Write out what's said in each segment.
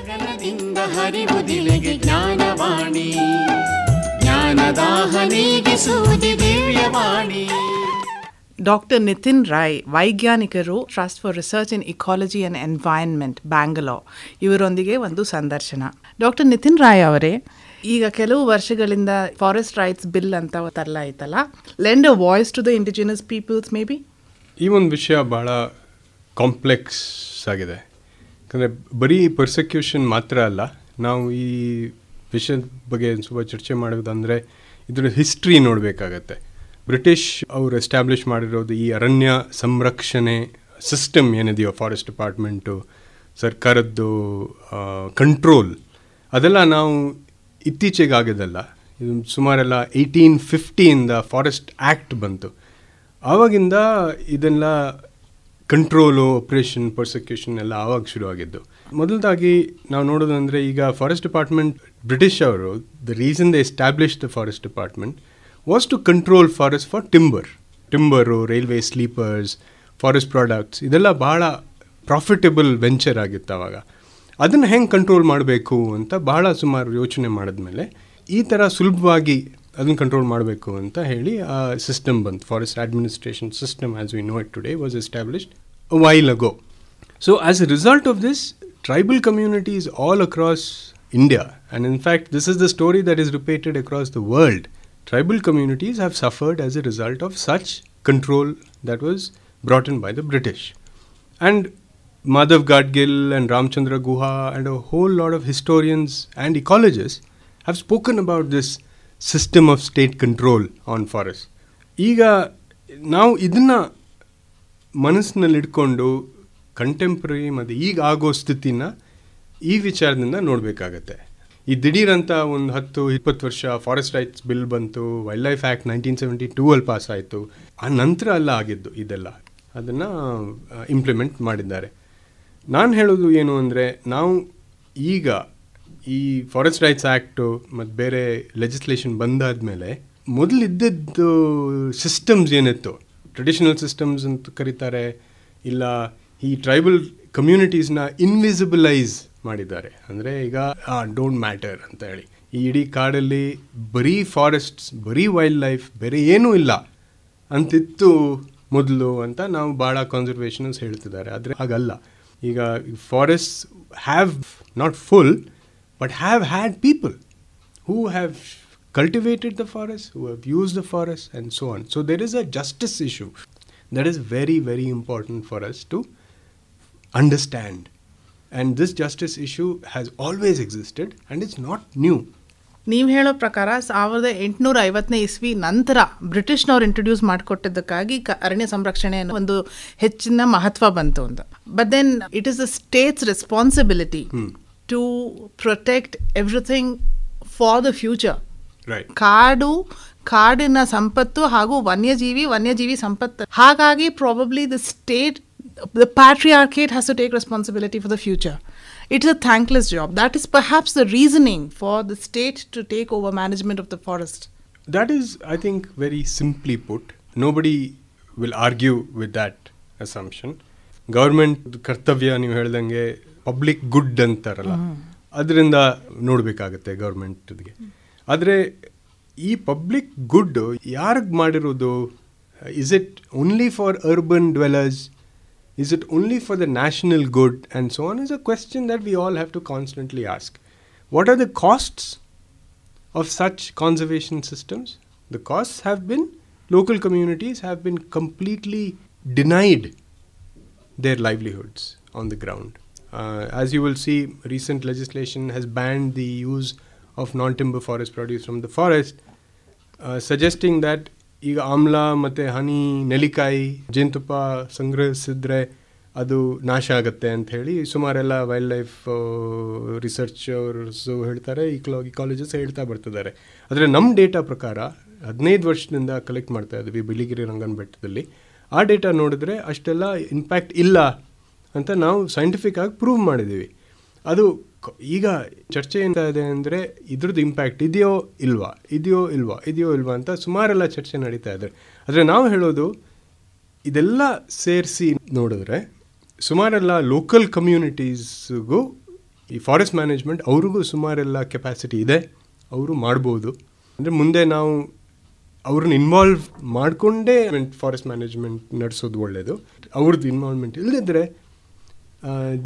ಗಗನದಿಂದ ಹರಿವುದಿಲೆಗೆ ಜ್ಞಾನವಾಣಿ. ಜ್ಞಾನದಾಹ ಸೂದಿ ದಿವ್ಯವಾಣಿ. Doctor Nitin Roy ವೈಜ್ಞಾನಿಕರು trust for research in ecology and environment Bangalore ಇವರೊಂದಿಗೆ ಒಂದು ಸಂದರ್ಶನ. ಡಾಕ್ಟರ್ ನಿತಿನ್ ರಾಯ್ ಅವರೇ ಈಗ ಕೆಲವು ವರ್ಷಗಳಿಂದ ಫಾರೆಸ್ಟ್ ರೈಟ್ಸ್ ಬಿಲ್ ಅಂತ ತರಲಾಯ್ತಲ್ಲ lend a voice to the indigenous peoples maybe ಈ ಒಂದು ವಿಷಯ ಭಾಳ ಕಾಂಪ್ಲೆಕ್ಸ್ ಆಗಿದೆ. ಯಾಕಂದರೆ ಬರೀ ಪರ್ಸೆಕ್ಯೂಷನ್ ಮಾತ್ರ ಅಲ್ಲ, ನಾವು ಈ ವಿಷಯದ ಬಗ್ಗೆ ಸ್ವಲ್ಪ ಚರ್ಚೆ ಮಾಡೋದಂದರೆ ಇದರ ಹಿಸ್ಟ್ರಿ ನೋಡಬೇಕಾಗತ್ತೆ. ಬ್ರಿಟಿಷ್ ಅವರು ಎಸ್ಟಾಬ್ಲಿಷ್ ಮಾಡಿರೋದು ಈ ಅರಣ್ಯ ಸಂರಕ್ಷಣೆ ಸಿಸ್ಟಮ್ ಏನಿದೆಯೋ ಫಾರೆಸ್ಟ್ ಡಿಪಾರ್ಟ್ಮೆಂಟು ಸರ್ಕಾರದ್ದು ಕಂಟ್ರೋಲ್ ಅದೆಲ್ಲ ನಾವು ಇತ್ತೀಚೆಗೆ ಆಗಿದಲ್ಲ ಇದು ಸುಮಾರೆಲ್ಲ ಏಯ್ಟೀನ್ ಫಿಫ್ಟಿಯಿಂದ ಫಾರೆಸ್ಟ್ ಆ್ಯಕ್ಟ್ ಬಂತು. ಆವಾಗಿಂದ ಇದೆಲ್ಲ ಕಂಟ್ರೋಲು ಆಪ್ರೇಷನ್ ಪರ್ಸಿಕ್ಯೂಷನ್ ಎಲ್ಲ ಆವಾಗ ಶುರುವಾಗಿದ್ದು. ಮೊದಲದಾಗಿ ನಾವು ನೋಡೋದಂದರೆ ಈಗ ಫಾರೆಸ್ಟ್ ಡಿಪಾರ್ಟ್ಮೆಂಟ್ ಬ್ರಿಟಿಷ್ ಅವರು the reason the establish the forest department was to control forest for timber timber railway sleepers forest products ಇದೆಲ್ಲ ಭಾಳ ಪ್ರಾಫಿಟಬಲ್ ವೆಂಚರ್ ಆಗಿತ್ತು ಆವಾಗ ಅದನ್ನು ಹೆಂಗೆ ಕಂಟ್ರೋಲ್ ಮಾಡಬೇಕು ಅಂತ ಬಹಳ ಸುಮಾರು ಯೋಚನೆ ಮಾಡಿದ್ಮೇಲೆ ಈ ಥರ ಸುಲಭವಾಗಿ ಅದನ್ನು ಕಂಟ್ರೋಲ್ ಮಾಡಬೇಕು ಅಂತ ಹೇಳಿ ಆ ಸಿಸ್ಟಮ್ ಬಂತು. Forest administration system as we know it today was established while agro so as A result of this tribal communities all across India, and in fact, this is the story that is repeated across the world. Tribal communities have suffered as a result of such control that was brought in by the British. And Madhav Gadgil and Ramchandra Guha and a whole lot of historians and ecologists have spoken about this system of state control on forests. ಈಗ ನಾವು ಇದನ್ನ ಮನಸ್ಸಿನಲ್ಲಿಟ್ಕೊಂಡು contemporary ಮತ್ತು ಈಗ ಆಗೋ ಸ್ಥಿತಿನ ಈ ವಿಚಾರದಿಂದ ನೋಡಬೇಕಾಗತ್ತೆ. ಈ ದಿಢೀರಂತ ಒಂದು ಹತ್ತು, ಇಪ್ಪತ್ತು ವರ್ಷ ಫಾರೆಸ್ಟ್ ರೈಟ್ಸ್ ಬಿಲ್ ಬಂತು wildlife act nineteen seventy two ಅಲ್ಲಿ ಪಾಸ್ ಆಯಿತು. ಆ ನಂತರ ಅಲ್ಲ ಆಗಿದ್ದು ಇದೆಲ್ಲ. ಅದನ್ನು ಇಂಪ್ಲಿಮೆಂಟ್ ಮಾಡಿದ್ದಾರೆ. ನಾನು ಹೇಳೋದು ಏನು ಅಂದರೆ, ನಾವು ಈಗ ಈ ಫಾರೆಸ್ಟ್ ರೈಟ್ಸ್ ಆ್ಯಕ್ಟು ಮತ್ತು ಬೇರೆ ಲೆಜಿಸ್ಲೇಷನ್ ಬಂದಾದ ಮೇಲೆ ಮೊದಲಿದ್ದದ್ದು ಸಿಸ್ಟಮ್ಸ್ ಏನಿತ್ತು? ಟ್ರೆಡಿಷನಲ್ ಸಿಸ್ಟಮ್ಸ್ ಅಂತ ಕರೀತಾರೆ, ಇಲ್ಲ ಈ ಟ್ರೈಬಲ್ ಕಮ್ಯುನಿಟೀಸ್ನ ಇನ್ವಿಸಿಬಲೈಸ್ ಮಾಡಿದ್ದಾರೆ. ಅಂದರೆ ಈಗ ಡೋಂಟ್ ಮ್ಯಾಟರ್ ಅಂತ ಹೇಳಿ. ಈ ಇಡೀ ಕಾಡಲ್ಲಿ ಬರೀ ಫಾರೆಸ್ಟ್ಸ್ ಬರೀ ವೈಲ್ಡ್ ಲೈಫ್ ಬೇರೆ ಏನೂ ಇಲ್ಲ ಅಂತಿತ್ತು ಮೊದಲು ಅಂತ ನಾವು ಭಾಳ ಕನ್ಸರ್ವೇಷನ್ಸ್ ಹೇಳ್ತಿದ್ದಾರೆ. ಆದರೆ ಹಾಗಲ್ಲ. ಈಗ forests have not full but have had people who have cultivated the forest, who have used the forest, and so on. So there is a justice issue that is very, very important for us to understand. And this justice issue has always existed and it's not new. ನೀವು ಹೇಳೋ ಪ್ರಕಾರ ಸಾವಿರದ ಎಂಟುನೂರ ಐವತ್ತನೇ ಇಸ್ವಿ ನಂತರ ಬ್ರಿಟಿಷ್ನವ್ರು introduce ಮಾಡಿಕೊಟ್ಟಿದ್ದಕ್ಕಾಗಿ ಕ ಅರಣ್ಯ ಸಂರಕ್ಷಣೆ ಅನ್ನೋ ಒಂದು ಹೆಚ್ಚಿನ ಮಹತ್ವ ಬಂತು ಅಂತ but then it is the state's responsibility to protect everything for the future Right. ಕಾಡು ಕಾಡಿನ ಸಂಪತ್ತು ಹಾಗೂ ವನ್ಯಜೀವಿ ವನ್ಯಜೀವಿ ಸಂಪತ್ತು. ಹಾಗಾಗಿ probably the state the patriarchate has to take responsibility for the future it's a thankless job that is perhaps the reasoning for the state to take over management of the forest that is I think very simply put nobody will argue with that assumption government ಕರ್ತವ್ಯ ನೀವು ಹೇಳ್ದಂಗೆ public good ಅಂತಾರಲ್ಲ ಅದರಿಂದ ನೋಡಬೇಕಾಗತ್ತೆ ಗೌರ್ಮೆಂಟ್ಗೆ ಆದರೆ ಈ public good ಯಾರಿಗೆ ಮಾಡಿರೋದು is it only for urban dwellers Is it only for the national good and so on? Is a question that we all have to constantly ask. What are the costs of such conservation systems? The costs have been local communities have been completely denied their livelihoods on the ground. Uh, as you will see, recent legislation has banned the use of non timber forest produce from the forest, uh, suggesting that ಈಗ ಆಮ್ಲ ಮತ್ತು ಹನಿ ನೆಲ್ಲಿಕಾಯಿ ಜೇನುತುಪ್ಪ ಸಂಗ್ರಹಿಸಿದ್ರೆ ಅದು ನಾಶ ಆಗುತ್ತೆ ಅಂತ ಹೇಳಿ ಸುಮಾರೆಲ್ಲ ವೈಲ್ಡ್ ಲೈಫ್ ರಿಸರ್ಚರ್ಸು ಹೇಳ್ತಾರೆ ಇಕ್ಲೋ ಇಕಾಲಜಿಸ್ಟ್ ಹೇಳ್ತಾ ಬರ್ತಿದ್ದಾರೆ. ಆದರೆ ನಮ್ಮ ಡೇಟಾ ಪ್ರಕಾರ ಹದಿನೈದು ವರ್ಷದಿಂದ ಕಲೆಕ್ಟ್ ಮಾಡ್ತಾ ಇದ್ವಿ ಬಿಳಿಗಿರಿ ರಂಗನ ಬೆಟ್ಟದಲ್ಲಿ ಆ ಡೇಟಾ ನೋಡಿದ್ರೆ ಅಷ್ಟೆಲ್ಲ ಇಂಪ್ಯಾಕ್ಟ್ ಇಲ್ಲ ಅಂತ ನಾವು ಸೈಂಟಿಫಿಕ್ ಆಗಿ ಪ್ರೂವ್ ಮಾಡಿದ್ದೀವಿ. ಅದು ಈಗ ಚರ್ಚೆ ಎಂತ ಇದೆ ಅಂದರೆ ಇದ್ರದ್ದು ಇಂಪ್ಯಾಕ್ಟ್ ಇದೆಯೋ ಇಲ್ವಾ? ಇದೆಯೋ ಇಲ್ವಾ? ಇದೆಯೋ ಇಲ್ವಾ ಅಂತ ಸುಮಾರೆಲ್ಲ ಚರ್ಚೆ ನಡೀತಾ ಇದೆ. ಆದರೆ ನಾವು ಹೇಳೋದು, ಇದೆಲ್ಲ ಸೇರಿಸಿ ನೋಡಿದ್ರೆ ಸುಮಾರೆಲ್ಲ ಲೋಕಲ್ ಕಮ್ಯುನಿಟೀಸ್ಗೂ ಈ ಫಾರೆಸ್ಟ್ ಮ್ಯಾನೇಜ್ಮೆಂಟ್ ಅವ್ರಿಗೂ ಸುಮಾರೆಲ್ಲ ಕೆಪಾಸಿಟಿ ಇದೆ. ಅವರು ಮಾಡ್ಬೋದು. ಅಂದರೆ ಮುಂದೆ ನಾವು ಅವ್ರನ್ನ ಇನ್ವಾಲ್ವ್ ಮಾಡಿಕೊಂಡೇ ಫಾರೆಸ್ಟ್ ಮ್ಯಾನೇಜ್ಮೆಂಟ್ ನಡೆಸೋದು ಒಳ್ಳೆಯದು ಅವ್ರದ್ದು ಇನ್ವಾಲ್ವ್ಮೆಂಟ್ ಇಲ್ಲದಿದ್ದರೆ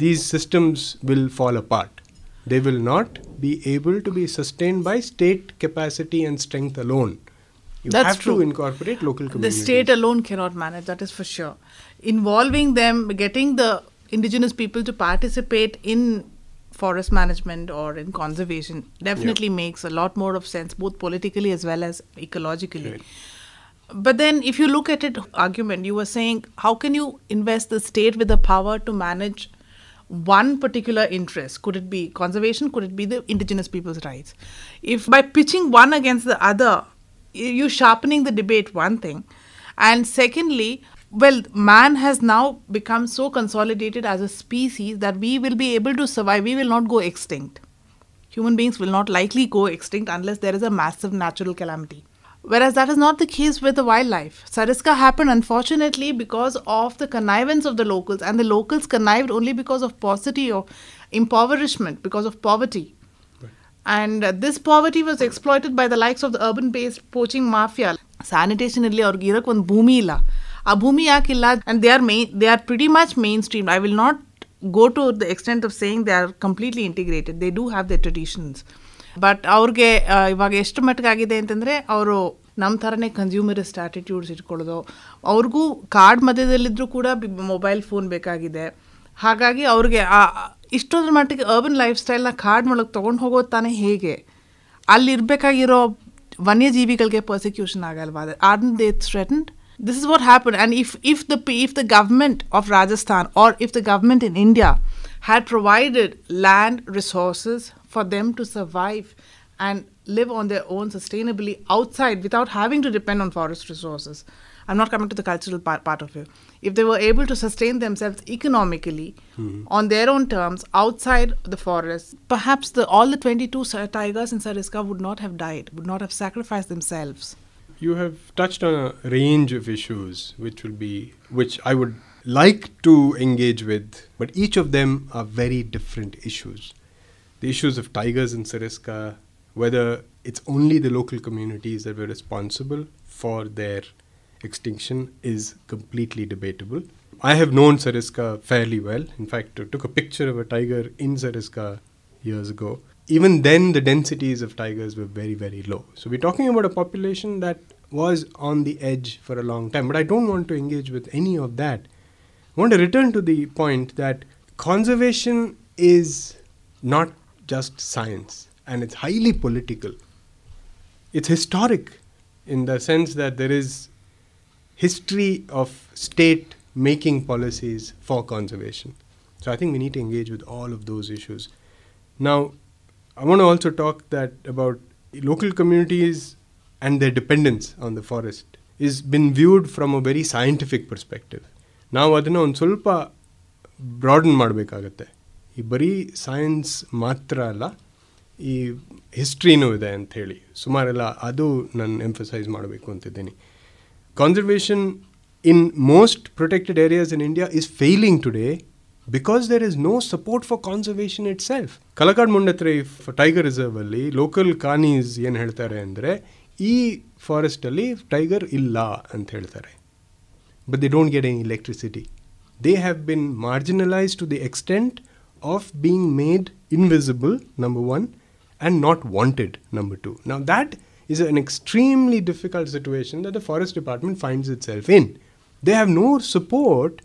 these systems will fall apart They will not be able to be sustained by state capacity and strength alone. You That's have true. to incorporate local communities. The state alone cannot manage, that is for sure. Involving them, getting the indigenous people to participate in forest management or in conservation definitely yeah. makes a lot more of sense, both politically as well as ecologically. Right. But then, if you look at it, argument you were saying, how can you invest the state with the power to manage one particular interest? Could it be conservation? Could it be the indigenous people's rights? If by pitching one against the other, y- you sharpening the debate, one thing. And secondly, well, man has now become so consolidated as a species that we will be able to survive. We will not go extinct human beings will not likely go extinct unless there is a massive natural calamity. Whereas that is not the case with the wildlife. Sariska happened unfortunately because of the connivance of the locals, and the locals connived only because of paucity or impoverishment, because of poverty. And uh, this poverty was exploited by the likes of the urban based poaching mafia. Sanitation illa or Irak one boomi. A and they are, main, they are pretty much mainstream. I will not go to the extent of saying they are completely integrated, they do have their traditions. But ಅವ್ರಿಗೆ ಇವಾಗ ಎಷ್ಟು ಮಟ್ಟಿಗೆ ಆಗಿದೆ ಅಂತಂದರೆ ಅವರು ನಮ್ಮ ಥರನೇ ಕನ್ಸ್ಯೂಮರಿಸ್ಟ್ attitudes ಇಟ್ಕೊಳ್ಳೋದು. ಅವ್ರಿಗೂ ಕಾರ್ಡ್ ಮಧ್ಯದಲ್ಲಿದ್ದರೂ ಕೂಡ ಮೊಬೈಲ್ ಫೋನ್ ಬೇಕಾಗಿದೆ. ಹಾಗಾಗಿ ಅವ್ರಿಗೆ ಇಷ್ಟೊಂದು ಮಟ್ಟಿಗೆ ಅರ್ಬನ್ ಲೈಫ್ ಸ್ಟೈಲ್ನ ಕಾರ್ಡ್ ಮೂಲಕ ತೊಗೊಂಡು ಹೋಗೋದು ತಾನೇ ಹೇಗೆ? ಅಲ್ಲಿರಬೇಕಾಗಿರೋ ವನ್ಯಜೀವಿಗಳಿಗೆ ಪರ್ಸಿಕ್ಯೂಷನ್ ಆಗಲ್ವಾ? Are they threatened this is what happen and if if the if the government of Rajasthan or if the government in India had provided land resources for them to survive and live on their own sustainably outside without having to depend on forest resources. I'm not coming to the cultural part, part of it. If they were able to sustain themselves economically hmm. on their own terms outside the forest perhaps the all the 22 sa- tigers in sariska would not have died would not have sacrificed themselves. You have touched on a range of issues which will be which I would like to engage with, but each of them are very different issues. The issues of tigers in Sariska, whether it's only the local communities that were responsible for their extinction is completely debatable. I have known Sariska fairly well. In fact, I took a picture of a tiger in Sariska years ago. Even then, the densities of tigers were very, very low. So, we're talking about a population that was on the edge for a long time. But I don't want to engage with any of that. I want to return to the point that conservation is not just science and it's highly political. It's historic in the sense that there is history of state making policies for conservation. So I think we need to engage with all of those issues. Now, I want to also talk that about local communities and their dependence on the forest is been viewed from a very scientific perspective. ನಾವು ಅದನ್ನು ಒಂದು ಸ್ವಲ್ಪ broaden ಮಾಡಬೇಕಾಗತ್ತೆ ಈ ಬರೀ science ಮಾತ್ರ ಅಲ್ಲ, ಈ ಹಿಸ್ಟ್ರಿನೂ ಇದೆ ಅಂಥೇಳಿ ಸುಮಾರೆಲ್ಲ ಅದು ನಾನು ಎಂಫಸೈಸ್ ಮಾಡಬೇಕು ಅಂತಿದ್ದೀನಿ. Conservation in most protected areas in India is failing today because there is no support for conservation itself Kalakad Mundanthurai tiger tiger ರಿಸರ್ವಲ್ಲಿ local Kanis ಏನು ಹೇಳ್ತಾರೆ ಅಂದರೆ, ಈ ಫಾರೆಸ್ಟಲ್ಲಿ ಟೈಗರ್ ಇಲ್ಲ ಅಂತ ಹೇಳ್ತಾರೆ. But they don't get any electricity they have been marginalise to the extent of being made invisible, number one, and not wanted, number two. Now, that is an extremely difficult situation that the Forest Department finds itself in. They have no support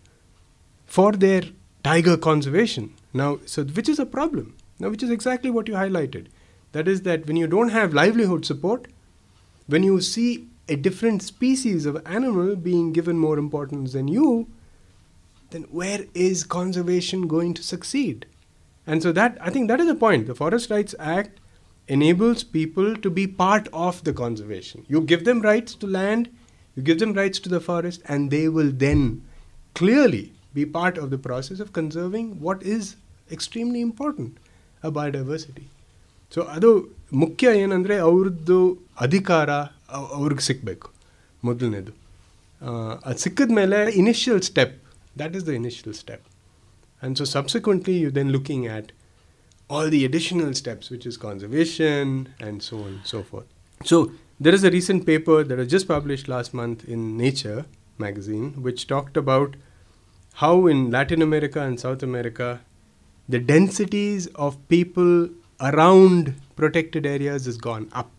for their tiger conservation. Now, so which is a problem. Now, which is exactly what you highlighted. That is that when you don't have livelihood support, when you see a different species of animal being given more importance than you, then where is conservation going to succeed? And so that I think that is the point. The Forest Rights Act enables people to be part of the conservation. You give them rights to land, you give them rights to the forest, and they will then clearly be part of the process of conserving what is extremely important a biodiversity. So ಅದು ಮುಖ್ಯ ಏನಂದರೆ ಅವ್ರದ್ದು ಅಧಿಕಾರ ಅವ್- ಅವ್ರಿಗೆ ಸಿಕ್ಕಬೇಕು ಮೊದಲನೇದು ಅದು ಸಿಕ್ಕಿದ ಮೇಲೆ initial step that is the initial step and so subsequently, you're then looking at all the additional steps, which is conservation and so on and so forth. So there is a recent paper that was just published last month in Nature magazine, which talked about how in Latin America and South America, the densities of people around protected areas has gone up.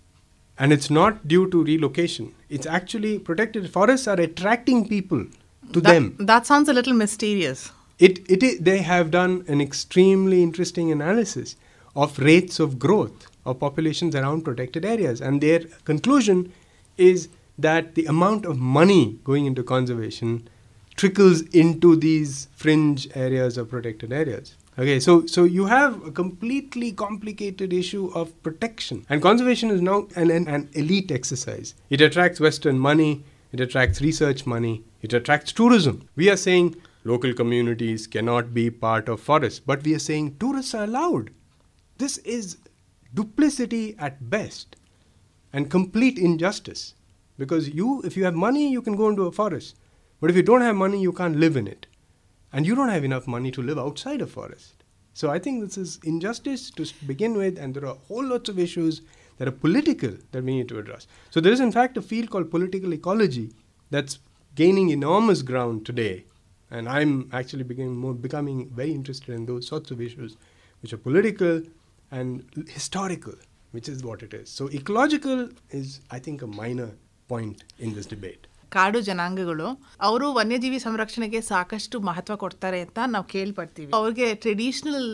And it's not due to relocation. It's actually protected forests are attracting people to that, them. That sounds a little mysterious. It, it they have done an extremely interesting analysis of rates of growth of populations around protected areas. And their conclusion is that the amount of money going into conservation trickles into these fringe areas of protected areas. Okay, so so you have a completely complicated issue of protection, and conservation is now an, an, an elite exercise. It attracts Western money, it attracts research money, it attracts tourism. We are saying local communities cannot be part of forests, but we are saying tourists are allowed. This is duplicity at best and complete injustice. Because you if you have money you can go into a forest. But if you don't have money you can't live in it. And you don't have enough money to live outside a forest. So i think this is injustice to begin with and there are whole lots of issues that are political that we need to address. So there is in fact a field called political ecology that's gaining enormous ground today and i'm actually becoming more becoming very interested in those sorts of issues which are political and historical which is what it is so ecological is i think a minor point in this debate ಕಾಡು ಜನಾಂಗಗಳು ಅವರು ವನ್ಯಜೀವಿ ಸಂರಕ್ಷಣೆಗೆ ಸಾಕಷ್ಟು ಮಹತ್ವ ಕೊಡ್ತಾರೆ ಅಂತ ನಾವು ಕೇಳ್ಪಡ್ತೀವಿ ಅವ್ರಿಗೆ ಟ್ರೆಡಿಷನಲ್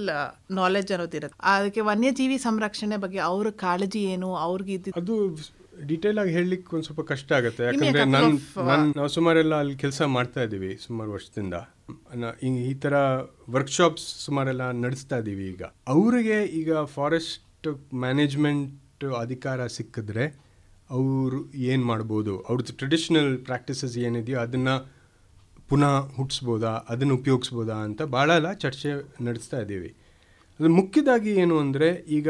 ನಾಲೆಜ್ ಅನ್ನೋದಿರುತ್ತೆ ಅದಕ್ಕೆ ವನ್ಯಜೀವಿ ಸಂರಕ್ಷಣೆ ಬಗ್ಗೆ ಅವ್ರ ಕಾಳಜಿ ಏನು ಅವ್ರಿಗೆ ಅದು ಡೀಟೇಲ್ ಆಗಿ ಹೇಳಲಿಕ್ಕೆ ಒಂದು ಸ್ವಲ್ಪ ಕಷ್ಟ ಆಗುತ್ತೆ. ಯಾಕಂದ್ರೆ couple ನನ್ of, uh, ನನ್ ನಾವು ಸುಮಾರೆಲ್ಲ ಅಲ್ಲಿ ಕೆಲಸ ಮಾಡ್ತಾ ಇದ್ದೀವಿ ಸುಮಾರು ವರ್ಷದಿಂದ. ಈ- ಥರ ವರ್ಕ್ಶಾಪ್ಸ್ ಸುಮಾರೆಲ್ಲ ನಡೆಸ್ತಾ ಇದ್ದೀವಿ ಈಗ. ಅವರಿಗೆ ಈಗ ಫಾರೆಸ್ಟ್ ಮ್ಯಾನೇಜ್ಮೆಂಟ್ ಅಧಿಕಾರ ಸಿಕ್ಕಿದ್ರೆ ಅವರು ಏನು ಮಾಡ್ಬೋದು? ಅವ್ರದ್ದು ಟ್ರೆಡಿಷನಲ್ ಪ್ರಾಕ್ಟೀಸಸ್ ಏನಿದೆಯೋ ಅದನ್ನು ಪುನಃ ಹುಟ್ಟಿಸ್ಬೋದಾ ಅದನ್ನು ಉಪಯೋಗಿಸ್ಬೋದಾ ಅಂತ ಭಾಳ ಎಲ್ಲ ಚರ್ಚೆ ನಡೆಸ್ತಾ ಇದ್ದೀವಿ. ಅದು ಮುಖ್ಯದಾಗಿ ಏನು ಅಂದರೆ ಈಗ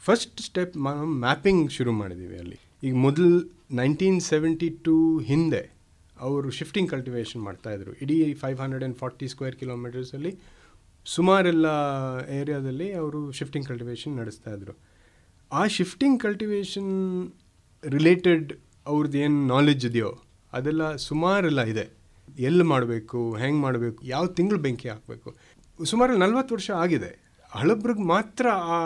ಫಸ್ಟ್ ಸ್ಟೆಪ್ ಮ್ಯಾಪಿಂಗ್ ಶುರು ಮಾಡಿದ್ದೀವಿ ಅಲ್ಲಿ. ಈಗ ಮೊದಲು ನೈನ್ಟೀನ್ ಸೆವೆಂಟಿ ಟೂ ಹಿಂದೆ ಅವರು ಶಿಫ್ಟಿಂಗ್ ಕಲ್ಟಿವೇಷನ್ ಮಾಡ್ತಾಯಿದ್ರು ಇಡೀ five hundred and forty square ಕಿಲೋಮೀಟರ್ಸಲ್ಲಿ ಸುಮಾರೆಲ್ಲ ಏರಿಯಾದಲ್ಲಿ ಅವರು ಶಿಫ್ಟಿಂಗ್ ಕಲ್ಟಿವೇಷನ್ ನಡೆಸ್ತಾಯಿದ್ರು ಆ ಶಿಫ್ಟಿಂಗ್ ಕಲ್ಟಿವೇಷನ್ ರಿಲೇಟೆಡ್ ಅವ್ರದ್ದು ಏನು ನಾಲೆಜ್ ಇದೆಯೋ ಅದೆಲ್ಲ ಸುಮಾರೆಲ್ಲ ಇದೆ. ಎಲ್ಲಿ ಮಾಡಬೇಕು, ಹೆಂಗೆ ಮಾಡಬೇಕು, ಯಾವ ತಿಂಗಳು ಬೆಂಕಿ ಹಾಕಬೇಕು. ಸುಮಾರು ನಲ್ವತ್ತು ವರ್ಷ ಆಗಿದೆ. ಹಳಬ್ರಿಗೆ ಮಾತ್ರ ಆ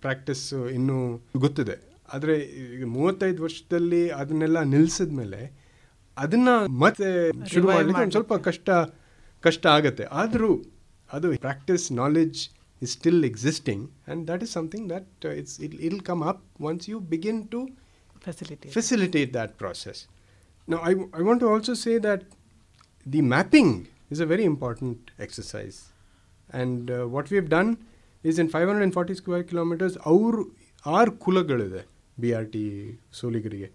ಪ್ರಾಕ್ಟೀಸ್ ಇನ್ನೂ ಗೊತ್ತಿದೆ. ಆದರೆ ಈಗ ಮೂವತ್ತೈದು ವರ್ಷದಲ್ಲಿ ಅದನ್ನೆಲ್ಲ ನಿಲ್ಲಿಸಿದ ಮೇಲೆ ಅದನ್ನ ಮತ್ತೆ ಶುರು ಮಾಡಲಿಕ್ಕೆ ಒಂದು ಸ್ವಲ್ಪ ಕಷ್ಟ ಕಷ್ಟ ಆಗುತ್ತೆ ಆದರೂ ಅದು practice knowledge is still existing and that is something that it's it's, it, come come up once you begin to facility facilitate that process. Now, I, I want to also say that the mapping is a very important exercise. And uh, what we have done is in 540 square kilometers, our ಆರು ಕುಲಗಳಿದೆ B R T ಸೋಲಿಗರಿಗೆ.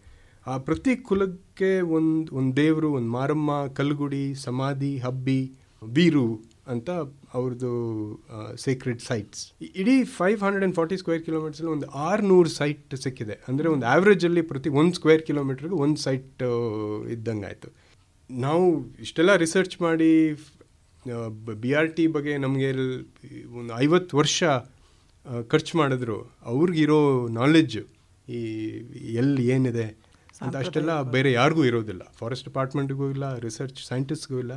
ಆ ಪ್ರತಿ ಕುಲಕ್ಕೆ ಒಂದು ಒಂದು ದೇವರು, ಒಂದು ಮಾರಮ್ಮ, ಕಲ್ಗುಡಿ, ಸಮಾಧಿ, ಹಬ್ಬಿ, ಬೀರು ಅಂತ ಅವ್ರದ್ದು ಸೀಕ್ರೆಟ್ ಸೈಟ್ಸ್ ಇಡೀ five hundred and forty square ಕಿಲೋಮೀಟರ್ಸಲ್ಲಿ ಒಂದು ಆರುನೂರು ಸೈಟ್ ಸಿಕ್ಕಿದೆ. ಅಂದರೆ ಒಂದು ಆ್ಯಾವ್ರೇಜಲ್ಲಿ ಪ್ರತಿ ಒಂದು ಸ್ಕ್ವೇರ್ ಕಿಲೋಮೀಟ್ರಿಗೆ ಒಂದು ಸೈಟ್ ಇದ್ದಂಗೆ ಆಯಿತು. ನಾವು ಇಷ್ಟೆಲ್ಲ ರಿಸರ್ಚ್ ಮಾಡಿ ಬಿ ಆರ್ ಟಿ ಬಗ್ಗೆ ನಮಗೆ ಒಂದು ಐವತ್ತು ವರ್ಷ ಖರ್ಚು ಮಾಡಿದ್ರು. ಅವ್ರಿಗಿರೋ ನಾಲೆಡ್ಜು ಈ ಎಲ್ಲಿ ಏನಿದೆ ಅಂತ ಅಷ್ಟೆಲ್ಲ ಬೇರೆ ಯಾರಿಗೂ ಇರೋದಿಲ್ಲ. ಫಾರೆಸ್ಟ್ ಡಿಪಾರ್ಟ್ಮೆಂಟ್ಗೂ ಇಲ್ಲ ರಿಸರ್ಚ್ ಸೈಂಟಿಸ್ಟ್ಗೂ ಇಲ್ಲ.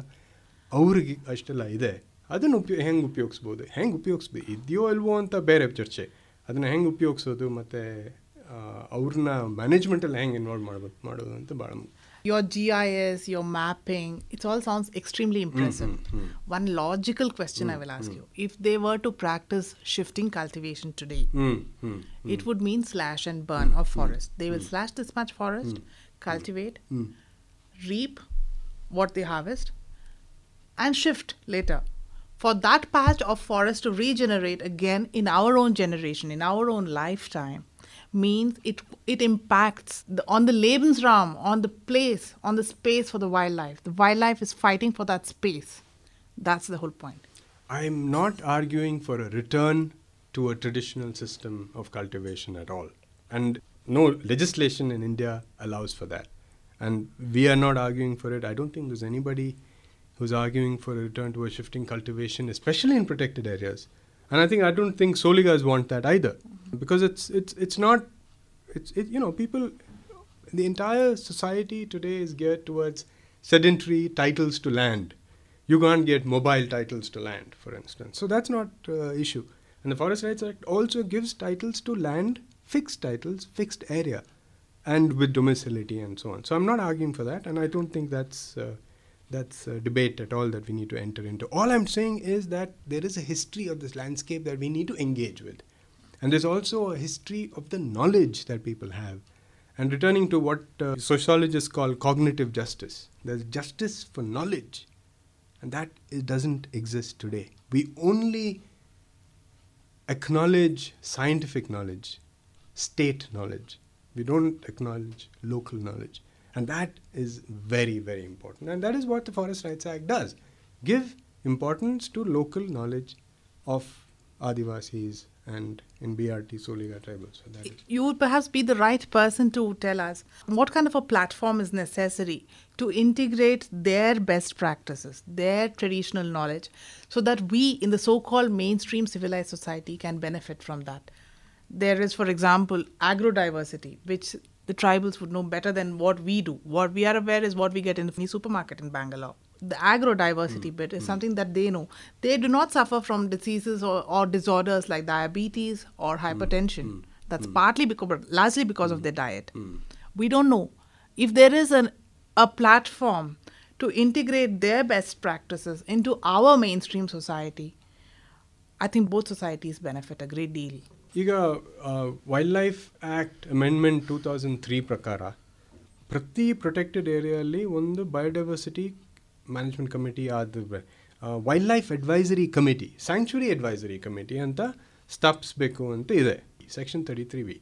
ಅವ್ರಿಗೆ ಅಷ್ಟೆಲ್ಲ ಇದೆ. ಅದನ್ನು ಉಪಯೋ ಹೆಂಗೆ ಉಪಯೋಗಿಸ್ಬೋದು? ಹೆಂಗೆ ಉಪಯೋಗಿಸ್ಬೋದು ಇದೆಯೋ ಇಲ್ವೋ ಅಂತ ಬೇರೆ ಚರ್ಚೆ. ಅದನ್ನು ಹೆಂಗೆ ಉಪಯೋಗಿಸೋದು ಮತ್ತು ಅವ್ರನ್ನ ಮ್ಯಾನೇಜ್ಮೆಂಟಲ್ಲಿ ಹೆಂಗೆ ಇನ್ವಾಲ್ವ್ ಮಾಡ್ಬೇಕು ಮಾಡೋದು ಅಂತ ಭಾಳ your GIS, your mapping, it all sounds extremely impressive. Mm-hmm, mm. One logical question mm, I will ask mm. you if they were to practice shifting cultivation today, mm, mm, mm. it would mean slash and burn of forest. They will slash this much forest, cultivate, reap what they harvest, and shift later. For that patch of forest to regenerate again in our own generation, in our own lifetime, means it it impacts the, on the Lebensraum, on the place, on the space for the wildlife. The wildlife is fighting for that space. That's the whole point. I'm not arguing for a return to a traditional system of cultivation at all. And no legislation in India allows for that. And we are not arguing for it. I don't think there's anybody who's arguing for a return to a shifting cultivation, especially in protected areas. And I think I don't think Soligas want that either, because it's it's it's not, it's it, you know people, the entire society today is geared towards sedentary titles to land. You can't get mobile titles to land, for instance. So that's not uh, issue. And the Forest Rights Act also gives titles to land, fixed titles, fixed area, and with domicility and so on. So I'm not arguing for that, and I don't think that's. Uh, that's a debate at all that we need to enter into. All I'm saying is that there is a history of this landscape that we need to engage with. And there's also a history of the knowledge that people have. And returning to what uh, sociologists call cognitive justice, there's justice for knowledge. And that doesn't exist today. We only acknowledge scientific knowledge, state knowledge. We don't acknowledge local knowledge. And that is very, very important. And that is what the Forest Rights Act does give importance to local knowledge of Adivasis and in BRT Soliga tribals. So. You would perhaps be the right person to tell us what kind of a platform is necessary to integrate their best practices, their traditional knowledge, so that we in the so called mainstream civilized society can benefit from that. There is, for example, agrodiversity, which the tribals would know better than what we do. What we are aware is what we get in the supermarket in Bangalore. The agrodiversity hmm. bit is hmm. something that they know. They do not suffer from diseases or, or disorders like diabetes or hmm. hypertension. That's partly because, but largely because of their diet. We don't know. If there is an, a platform to integrate their best practices into our mainstream society, I think both societies benefit a great deal. ಈಗ wildlife act amendment two thousand three ಪ್ರಕಾರ ಪ್ರತಿ protected ಏರಿಯಲ್ಲಿ ಒಂದು biodiversity management committee ಆದ wildlife advisory committee sanctuary advisory committee ಅಂತ ಸ್ಥಾಪಿಸಬೇಕು ಅಂತ ಇದೆ section thirty three V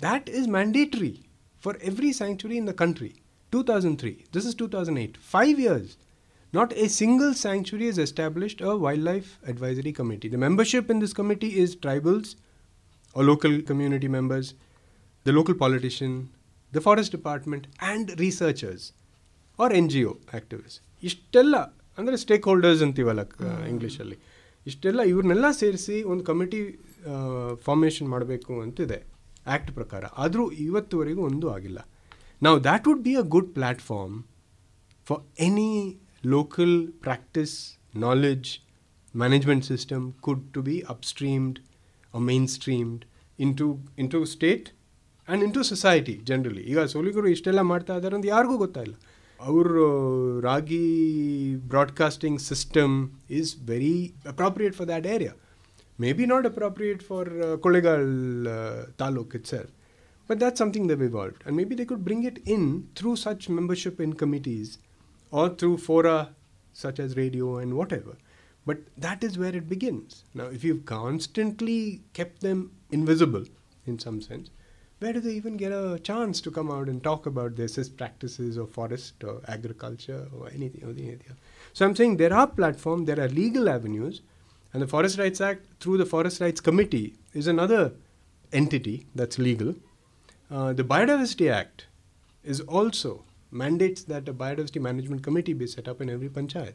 that is mandatory for every sanctuary in the country two thousand three this is two thousand eight five years Not a single sanctuary has established a wildlife advisory committee. The membership in this committee is tribals or local community members, the local politician, the forest department, and researchers or NGO activists. ಇಷ್ಟೆಲ್ಲ ಅಂದರೆ stake holders ಅಂತೀವಲ್ಲ ಇಂಗ್ಲೀಷಲ್ಲಿ ಇಷ್ಟೆಲ್ಲ ಇವ್ರನ್ನೆಲ್ಲ ಸೇರಿಸಿ ಒಂದು committee formation ಮಾಡಬೇಕು ಅಂತಿದೆ ಆ್ಯಕ್ಟ್ ಪ್ರಕಾರ ಆದರೂ ಇವತ್ತುವರೆಗೂ ಒಂದು ಆಗಿಲ್ಲ ನಾವು that would be a good platform for any local practice, knowledge, management system could to be upstreamed or mainstreamed into into state and into society generally. ಈಗ ಸೋಲಿಗರು ಇಷ್ಟೆಲ್ಲ ಮಾಡ್ತಾ ಇದ್ದಾರೆ ಅಂತ ಯಾರಿಗೂ ಗೊತ್ತಾಯಿಲ್ಲ ಅವರು ರಾಗಿ broadcasting system is very appropriate for that area may be not appropriate for Kollegal taluk it self But that's something they've evolved. And maybe they could bring it in through such membership in committees or through fora such as radio and whatever. but that is where it begins. Now, if you've constantly kept them invisible in some sense, where do they even get a chance to come out and talk about their CIS practices or forest or agriculture or anything? Or anything? So I'm saying there are platforms, there are legal avenues, and the Forest Rights Act through the Forest Rights Committee is another entity that's legal. Uh, the Biodiversity Act is also mandates that a biodiversity management committee be set up in every panchayat.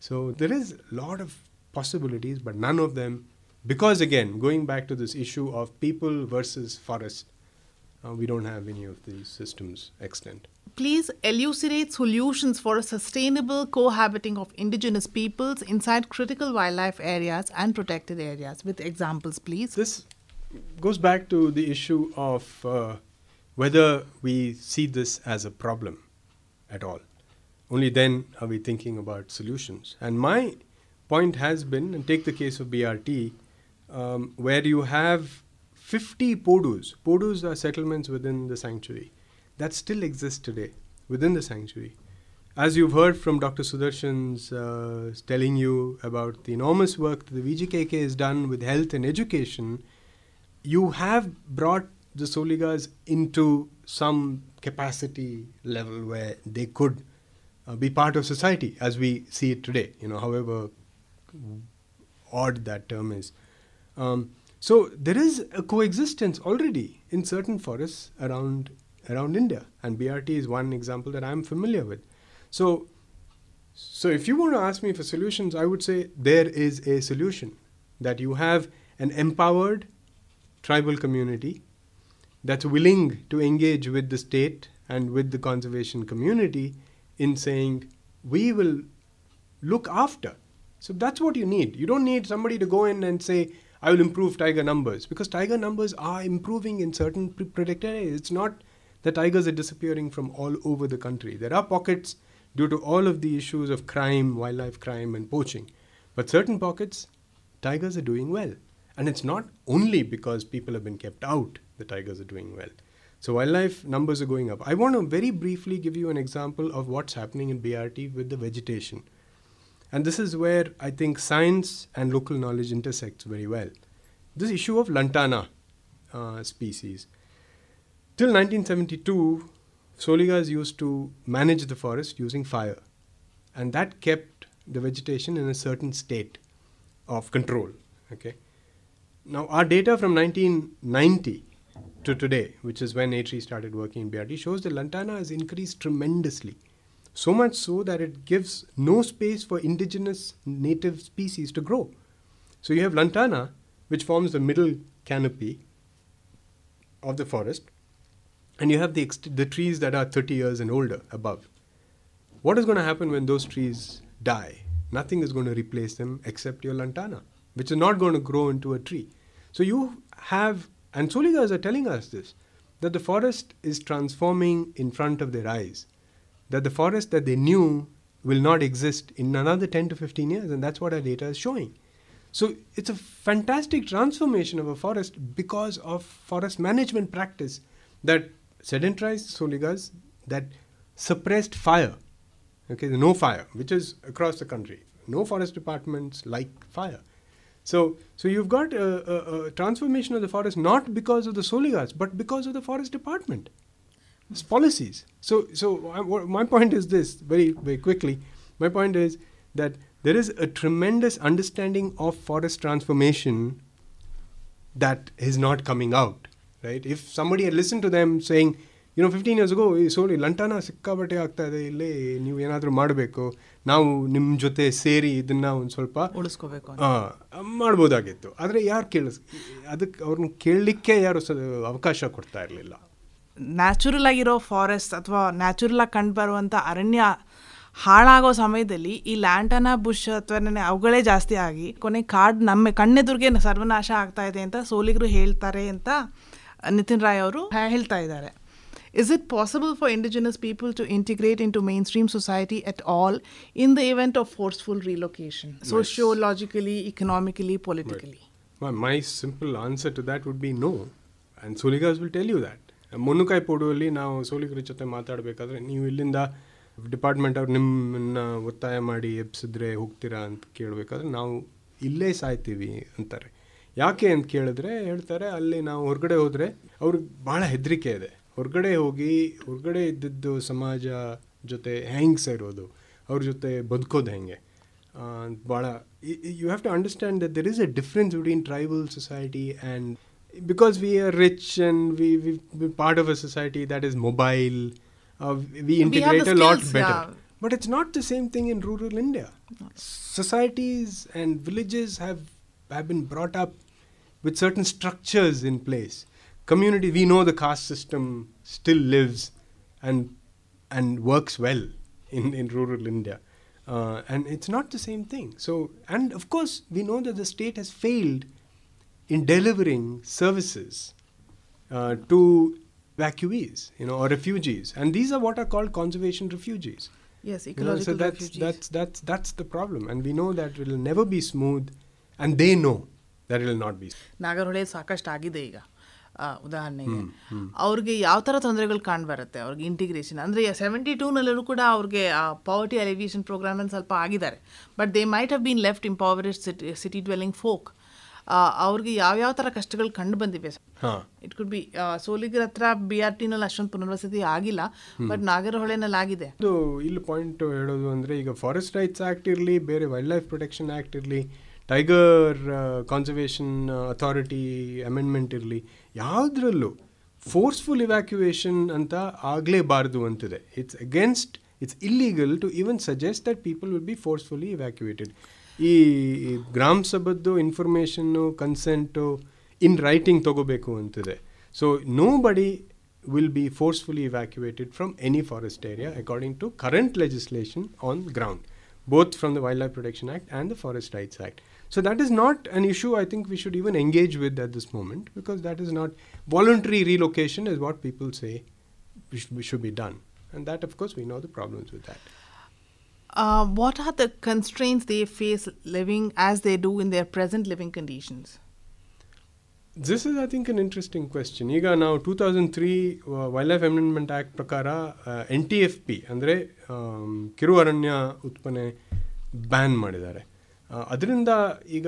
So there is a lot of possibilities, but none of them, because again, going back to this issue of people versus forest, uh, we don't have any of these systems extant. Please elucidate solutions for a sustainable cohabiting of indigenous peoples inside critical wildlife areas and protected areas with examples, please. This goes back to the issue of uh, whether we see this as a problem at all. Only then are we thinking about solutions. And my point has been, and take the case of BRT, um, where you have 50 podus. Podus are settlements within the sanctuary that still exist today within the sanctuary. As you've heard from Dr. Sudarshan's uh, telling you about the enormous work that the VGKK has done with health and education, you have brought the Soligas into some capacity level where they could uh, be part of society as we see it today, you know, however odd that term is. Um, so there is a coexistence already in certain forests around around India, and BRT is one example that I'm familiar with. So, so if you want to ask me for solutions, I would say there is a solution. that you have an empowered tribal community that's willing to engage with the state and with the conservation community in saying, we will look after. So that's what you need. You don't need somebody to go in and say, I will improve tiger numbers, because tiger numbers are improving in certain protected areas. It's not that tigers are disappearing from all over the country. There are pockets due to all of the issues of crime, wildlife crime, and poaching. But certain pockets, tigers are doing well. And it's not only because people have been kept out, the tigers are doing well. So wildlife numbers are going up. I want to very briefly give you an example of what's happening in BRT with the vegetation. And this is where I think science and local knowledge intersects very well. This issue of lantana uh, species. Till 1972, Soligas used to manage the forest using fire, and that kept the vegetation in a certain state of control. Okay. Now, our data from 1990 to today, which is when ATREE started working in BRT, shows that lantana has increased tremendously. So much so that it gives no space for indigenous native species to grow. So you have lantana, which forms the middle canopy of the forest, and you have the, the trees that are 30 years and older above. What is going to happen when those trees die? Nothing is going to replace them except your lantana, which is not going to grow into a tree. So you have, and Soligas are telling us this, that the forest is transforming in front of their eyes. That the forest that they knew will not exist in another 10 to 15 years, and that's what our data is showing. So it's a fantastic transformation of a forest because of forest management practice that sedentarized soligas that suppressed fire. Okay, no fire, which is across the country. No forest departments like fire. So, so you've got a, a, a transformation of the forest not because of the soligas, but because of the forest department. It's policies. So, so my point is this very, very quickly. My point is that there is a tremendous understanding of forest transformation that is not coming out. Right? If somebody had listened to them saying, know, fifteen ಇಯರ್ಸ್ಗೂ ಈ ಸೋಲಿ lantana ಸಿಕ್ಕಾಬಟ್ಟೆ ಆಗ್ತಾ ಇದೆ. ಇಲ್ಲಿ ನೀವು ಏನಾದರೂ ಮಾಡಬೇಕು. ನಾವು ನಿಮ್ಮ ಜೊತೆ ಸೇರಿ ಇದನ್ನ ಒಂದು ಸ್ವಲ್ಪ ಉಳಿಸ್ಕೋಬೇಕು ಮಾಡ್ಬೋದಾಗಿತ್ತು. ಆದರೆ ಯಾರು ಕೇಳಿಸ್ ಅದಕ್ಕೆ ಅವ್ರನ್ನ ಕೇಳಲಿಕ್ಕೆ ಯಾರು ಅವಕಾಶ ಕೊಡ್ತಾ ಇರಲಿಲ್ಲ. ನ್ಯಾಚುರಲ್ ಆಗಿರೋ ಫಾರೆಸ್ಟ್ ಅಥವಾ ನ್ಯಾಚುರಲ್ ಆಗಿ ಕಂಡು ಬರುವಂಥ ಅರಣ್ಯ ಹಾಳಾಗೋ ಸಮಯದಲ್ಲಿ ಈ ಲ್ಯಾಂಟನ ಬುಷ್ ಅಥವಾ ಅವುಗಳೇ ಜಾಸ್ತಿ ಆಗಿ ಕೊನೆ ಕಾಡು ನಮ್ಮ ಕಣ್ಣೆದುರಿಗೆ ಸರ್ವನಾಶ ಆಗ್ತಾ ಇದೆ ಅಂತ ಸೋಲಿಗರು ಹೇಳ್ತಾರೆ ಅಂತ ನಿತಿನ್ ರಾಯ್ ಅವರು ಹೇಳ್ತಾ ಇದ್ದಾರೆ. Is it possible for indigenous people to integrate into mainstream society at all in the event of forceful relocation sociologically economically politically My, my simple answer to that would be no. And Soligas will tell you that. ಮುನ್ನುಕಾಯಿ ಪೋಡುವಲ್ಲಿ ನಾವು ಸೋಲಿಗರ ಜೊತೆ ಮಾತಾಡಬೇಕಾದ್ರೆ ನೀವು ಇಲ್ಲಿಂದ department ಅವ್ರು ನಿಮ್ಮನ್ನು ಒತ್ತಾಯ ಮಾಡಿ ಎಬ್ಸಿದ್ರೆ ಹೋಗ್ತೀರಾ ಅಂತ ಕೇಳಬೇಕಾದ್ರೆ ನಾವು ಇಲ್ಲೇ ಸಾಯ್ತೀವಿ ಅಂತಾರೆ. ಯಾಕೆ ಅಂತ ಕೇಳಿದ್ರೆ ಹೇಳ್ತಾರೆ ಅಲ್ಲಿ ನಾವು ಹೊರಗಡೆ ಹೋದರೆ ಅವ್ರಿಗೆ ಭಾಳ ಹೆದರಿಕೆ ಇದೆ. ಹೊರಗಡೆ ಹೋಗಿ ಹೊರಗಡೆ ಇದ್ದಿದ್ದು ಸಮಾಜ ಜೊತೆ ಹೆಂಗೆ ಸೇರೋದು ಅವ್ರ ಜೊತೆ ಬದುಕೋದು ಹೆಂಗೆ ಭಾಳ you have to understand that there is a difference between tribal society and because we are rich and we, we, we're part of a society that is mobile, uh, we the integrate a lot skills, better. yeah. But it's not the same thing in rural India. Societies and villages have, have been brought up with certain structures in place. Community, we know the caste system still lives and, and works well in, in rural India. Uh, and it's not the same thing. So, and of course, we know that the state has failed in delivering services uh, to evacuees, you know, or refugees, and these are what are called conservation refugees. Yes, You know, so ecological that's refugees. that's that's that's the problem, and we know that it will never be smooth, and they know that it will not be. Nagarahole ಸಾಕಷ್ಟು ಆಗಿದೆ ಈಗ ಆ, ಉದಾಹರಣೆಗೆ. ಅವ್ರಿಗೆ ಯಾವ ಥರ ತೊಂದರೆಗಳು ಕಾಣ್ಬರುತ್ತೆ ಅವ್ರಿಗೆ ಇಂಟಿಗ್ರೇಷನ್ ಅಂದರೆ ಸೆವೆಂಟಿ ಟೂನಲ್ಲೂ ಕೂಡ ಅವ್ರಿಗೆ ಪಾವರ್ಟಿ ಅಲಿವಿಯೇಷನ್ ಪ್ರೋಗ್ರಾಮಲ್ಲಿ ಸ್ವಲ್ಪ ಆಗಿದ್ದಾರೆ. But they might have been left impoverished city city dwelling folk ಅವ್ರಿಗೆ ಯಾವ್ಯಾವ ಥರ ಕಷ್ಟಗಳು ಕಂಡು ಬಂದಿವೆ. ಇಟ್ ಕುಡ್ ಬಿ ಸೋಲಿಗರ ಹತ್ರ ಬಿ ಆರ್ ಟಿನಲ್ಲಿ ಅಷ್ಟೊಂದು ಪುನರ್ವಸತಿ ಆಗಿಲ್ಲ ಬಟ್ ನಾಗರಹೊಳೆನಲ್ಲಿ ಆಗಿದೆ. ಇಲ್ಲಿ ಪಾಯಿಂಟ್ ಹೇಳೋದು ಅಂದರೆ ಈಗ ಫಾರೆಸ್ಟ್ ರೈಟ್ಸ್ ಆ್ಯಕ್ಟ್ ಇರಲಿ ಬೇರೆ ವೈಲ್ಡ್ ಲೈಫ್ ಪ್ರೊಟೆಕ್ಷನ್ ಆ್ಯಕ್ಟ್ ಇರಲಿ ಟೈಗರ್ ಕಾನ್ಸರ್ವೇಷನ್ ಅಥಾರಿಟಿ ಅಮೆಂಡ್ಮೆಂಟ್ ಇರಲಿ, ಯಾವುದ್ರಲ್ಲೂ ಫೋರ್ಸ್ಫುಲ್ ಇವ್ಯಾಕ್ಯುವೇಷನ್ ಅಂತ ಆಗಲೇಬಾರದು ಅಂತಿದೆ. It's against it's illegal to even suggest that people will be forcefully evacuated ಈ ಗ್ರಾಮ ಸಭದ್ದು ಇನ್ಫಾರ್ಮೇಷನ್ನು ಕನ್ಸೆಂಟು ಇನ್ ರೈಟಿಂಗ್ ತೊಗೋಬೇಕು ಅಂತಿದೆ. So nobody will be forcefully evacuated from any forest area according to current legislation on ground both from the life Protection act and the Forest Rights Act. So that is not an issue I think we should even engage with at this moment because that is not voluntary relocation is what people say we should, we should be done. And that of course we know the problems with that. Uh, what are the constraints they face living as they do in their present living conditions? This is, I think, an interesting question. ಈಗ ನಾವು two thousand three wild life amendment act ಪ್ರಕಾರ N T F P ಅಂದರೆ ಕಿರು ಅರಣ್ಯ ಉತ್ಪನ್ನ ban ಮಾಡಿದ್ದಾರೆ ಅದರಿಂದ ಈಗ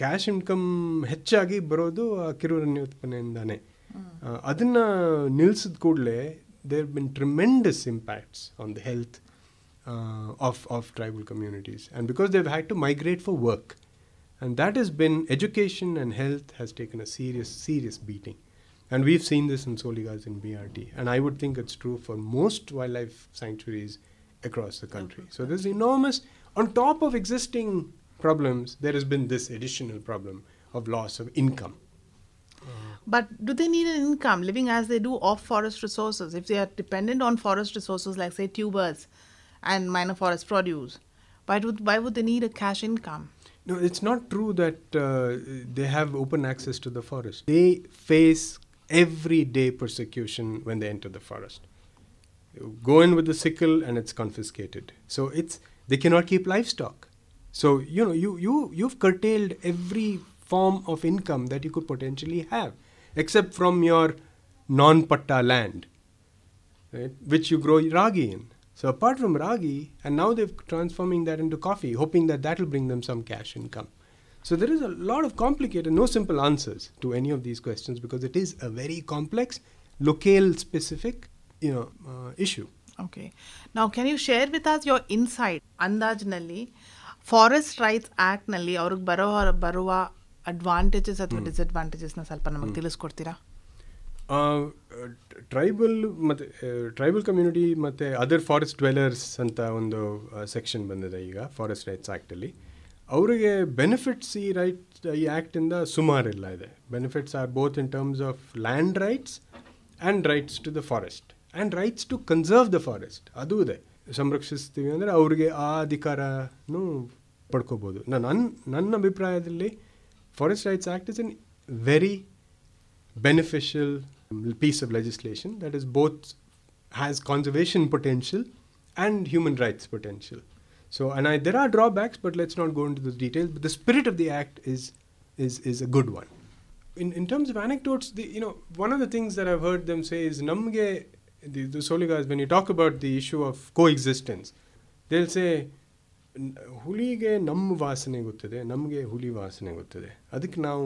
ಕ್ಯಾಶ್ ಇನ್ಕಮ್ ಹೆಚ್ಚಾಗಿ ಬರೋದು ಆ ಕಿರು ಅರಣ್ಯ ಉತ್ಪನ್ನದಿಂದಾನೆ ಅದನ್ನು ನಿಲ್ಲಿಸಿದ ಕೂಡಲೇ there been tremendous impacts on the health of of tribal communities and because they've had to migrate for work and that has been education and health has taken a serious serious beating and we've seen this in soligas in brt and i would think it's true for most wildlife sanctuaries across the country so there's enormous on top of existing problems there has been this additional problem of loss of income But do they need an income living as they do off forest resources? If they are dependent on forest resources like, say, tubers and minor forest produce, why would, why would they need a cash income? No, it's not true that uh, they have open access to the forest. They face everyday persecution when they enter the forest. You go in with the sickle and it's confiscated. So it's they cannot keep livestock. So you know you you you've curtailed every form of income that you could potentially have, except from your non-patta land, right, which you grow ragi in. So apart from ragi, and now they're transforming that into coffee, hoping that that will bring them some cash income. So there is a lot of complicated, no simple answers to any of these questions because it is a very complex, locale specific, you know, uh, issue. Okay. ನಾವು can you share with us your inside ಅಂದಾಜಿನಲ್ಲಿ forest rights ಆ್ಯಕ್ಟ್ನಲ್ಲಿ ಅವ್ರಿಗೆ ಬರೋ ಬರುವ advantages ಅಥವಾ ಡಿಸ್ಅಡ್ವಾಂಟೇಜಸ್ನ ಸ್ವಲ್ಪ ನಮಗೆ ತಿಳಿಸ್ಕೊಡ್ತೀರಾ? ಟ್ರೈಬಲ್ ಮತ್ತು ಟ್ರೈಬಲ್ ಕಮ್ಯುನಿಟಿ ಮತ್ತು ಅದರ್ ಫಾರೆಸ್ಟ್ ಡ್ವೆಲರ್ಸ್ ಅಂತ ಒಂದು ಸೆಕ್ಷನ್ ಬಂದಿದೆ ಈಗ ಫಾರೆಸ್ಟ್ ರೈಟ್ಸ್ ಆ್ಯಕ್ಟಲ್ಲಿ ಅವರಿಗೆ ಬೆನಿಫಿಟ್ಸ್ ಈ ರೈಟ್ ಈ ಆ್ಯಕ್ಟಿಂದ ಸುಮಾರಿಲ್ಲ ಇದೆ. Benefits are both in terms of land rights and rights to the forest and rights to conserve the forest ಅದು ಇದೆ ಸಂರಕ್ಷಿಸ್ತೀವಿ ಅಂದರೆ ಅವ್ರಿಗೆ ಆ ಅಧಿಕಾರನೂ ಪಡ್ಕೋಬೋದು ನನ್ನ ನನ್ನ ಅಭಿಪ್ರಾಯದಲ್ಲಿ forest rights act is an very beneficial piece of legislation that is both has conservation potential and human rights potential. So, and I, there are drawbacks, but let's not go into the details. But the spirit of the act is is is a good one. In in terms of anecdotes, the, you know, one of the things that I've heard them say is namge the, the Soligas when you talk about the issue of coexistence, they'll say "ನ್- ಹುಲಿಗೆ ನಮ್ಮ ವಾಸನೆ ಗೊತ್ತಿದೆ ನಮಗೆ ಹುಲಿ ವಾಸನೆ ಗೊತ್ತಿದೆ ಅದಕ್ಕೆ ನಾವು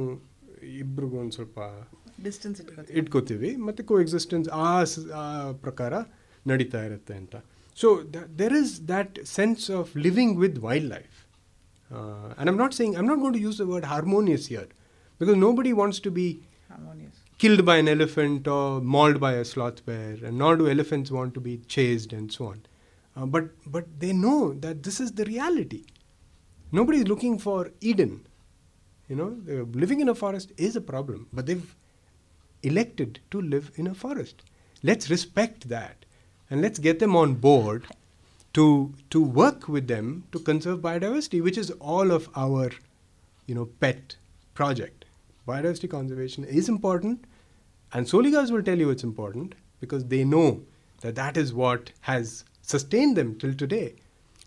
ಇಬ್ರಿಗೂ ಒಂದು ಸ್ವಲ್ಪ ಡಿಸ್ಟೆನ್ಸ್ ಇಟ್ಕೋತೀವಿ ಮತ್ತು ಕೋ ಎಕ್ಸಿಸ್ಟೆನ್ಸ್ ಆ ಸ- ಆ ಪ್ರಕಾರ ನಡೀತಾ ಇರುತ್ತೆ ಅಂತ so there is that sense of living with wildlife and I'm not saying I'm not gonna to use the word harmonious year because nobody wants to B harmonious killed by an elephant or mauled by a sloth bear, and nor do elephants want to be chased and so on. Uh, but but they know that this is the reality. Nobody is looking for Eden. You know, living in a forest is a problem, but they've elected to live in a forest. Let's respect that, and let's get them on board to to work with them to conserve biodiversity, which is all of our, you know, pet project. Biodiversity conservation is important, and Soligas will tell you it's important because they know that that is what has sustained them till today.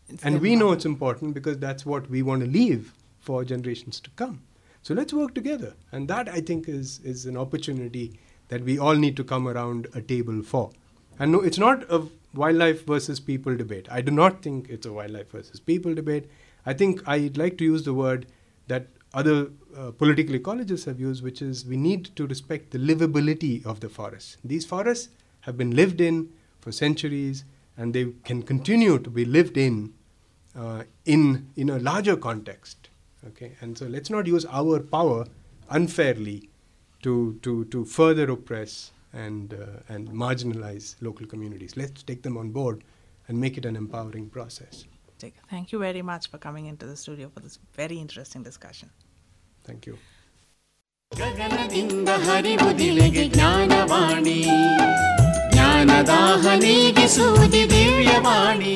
It's and we know it's important because that's what we want to leave for generations to come. So let's work together. And that, I think, is, is an opportunity that we all need to come around a table for. And no, it's not a wildlife versus people debate. I do not think it's a wildlife versus people debate. I think I'd like to use the word that other uh, political ecologists have used, which is we need to respect the livability of the forests. These forests have been lived in for centuries, and they can continue to be lived in uh, in in a larger context. Okay, and so let's not use our power unfairly to to to further oppress and uh, and marginalize local communities. Let's take them on board and make it an empowering process. Fantastic. Thank you very much for coming into the studio for this very interesting discussion. Thank you ಗಗನದಿಂದ ಹರಿವುದಿಲೆಗೆ ಜ್ಞಾನವಾಣಿ ಜ್ಞಾನದಾಹ ನೀಗಿಸುವುದಿ ದಿವ್ಯವಾಣಿ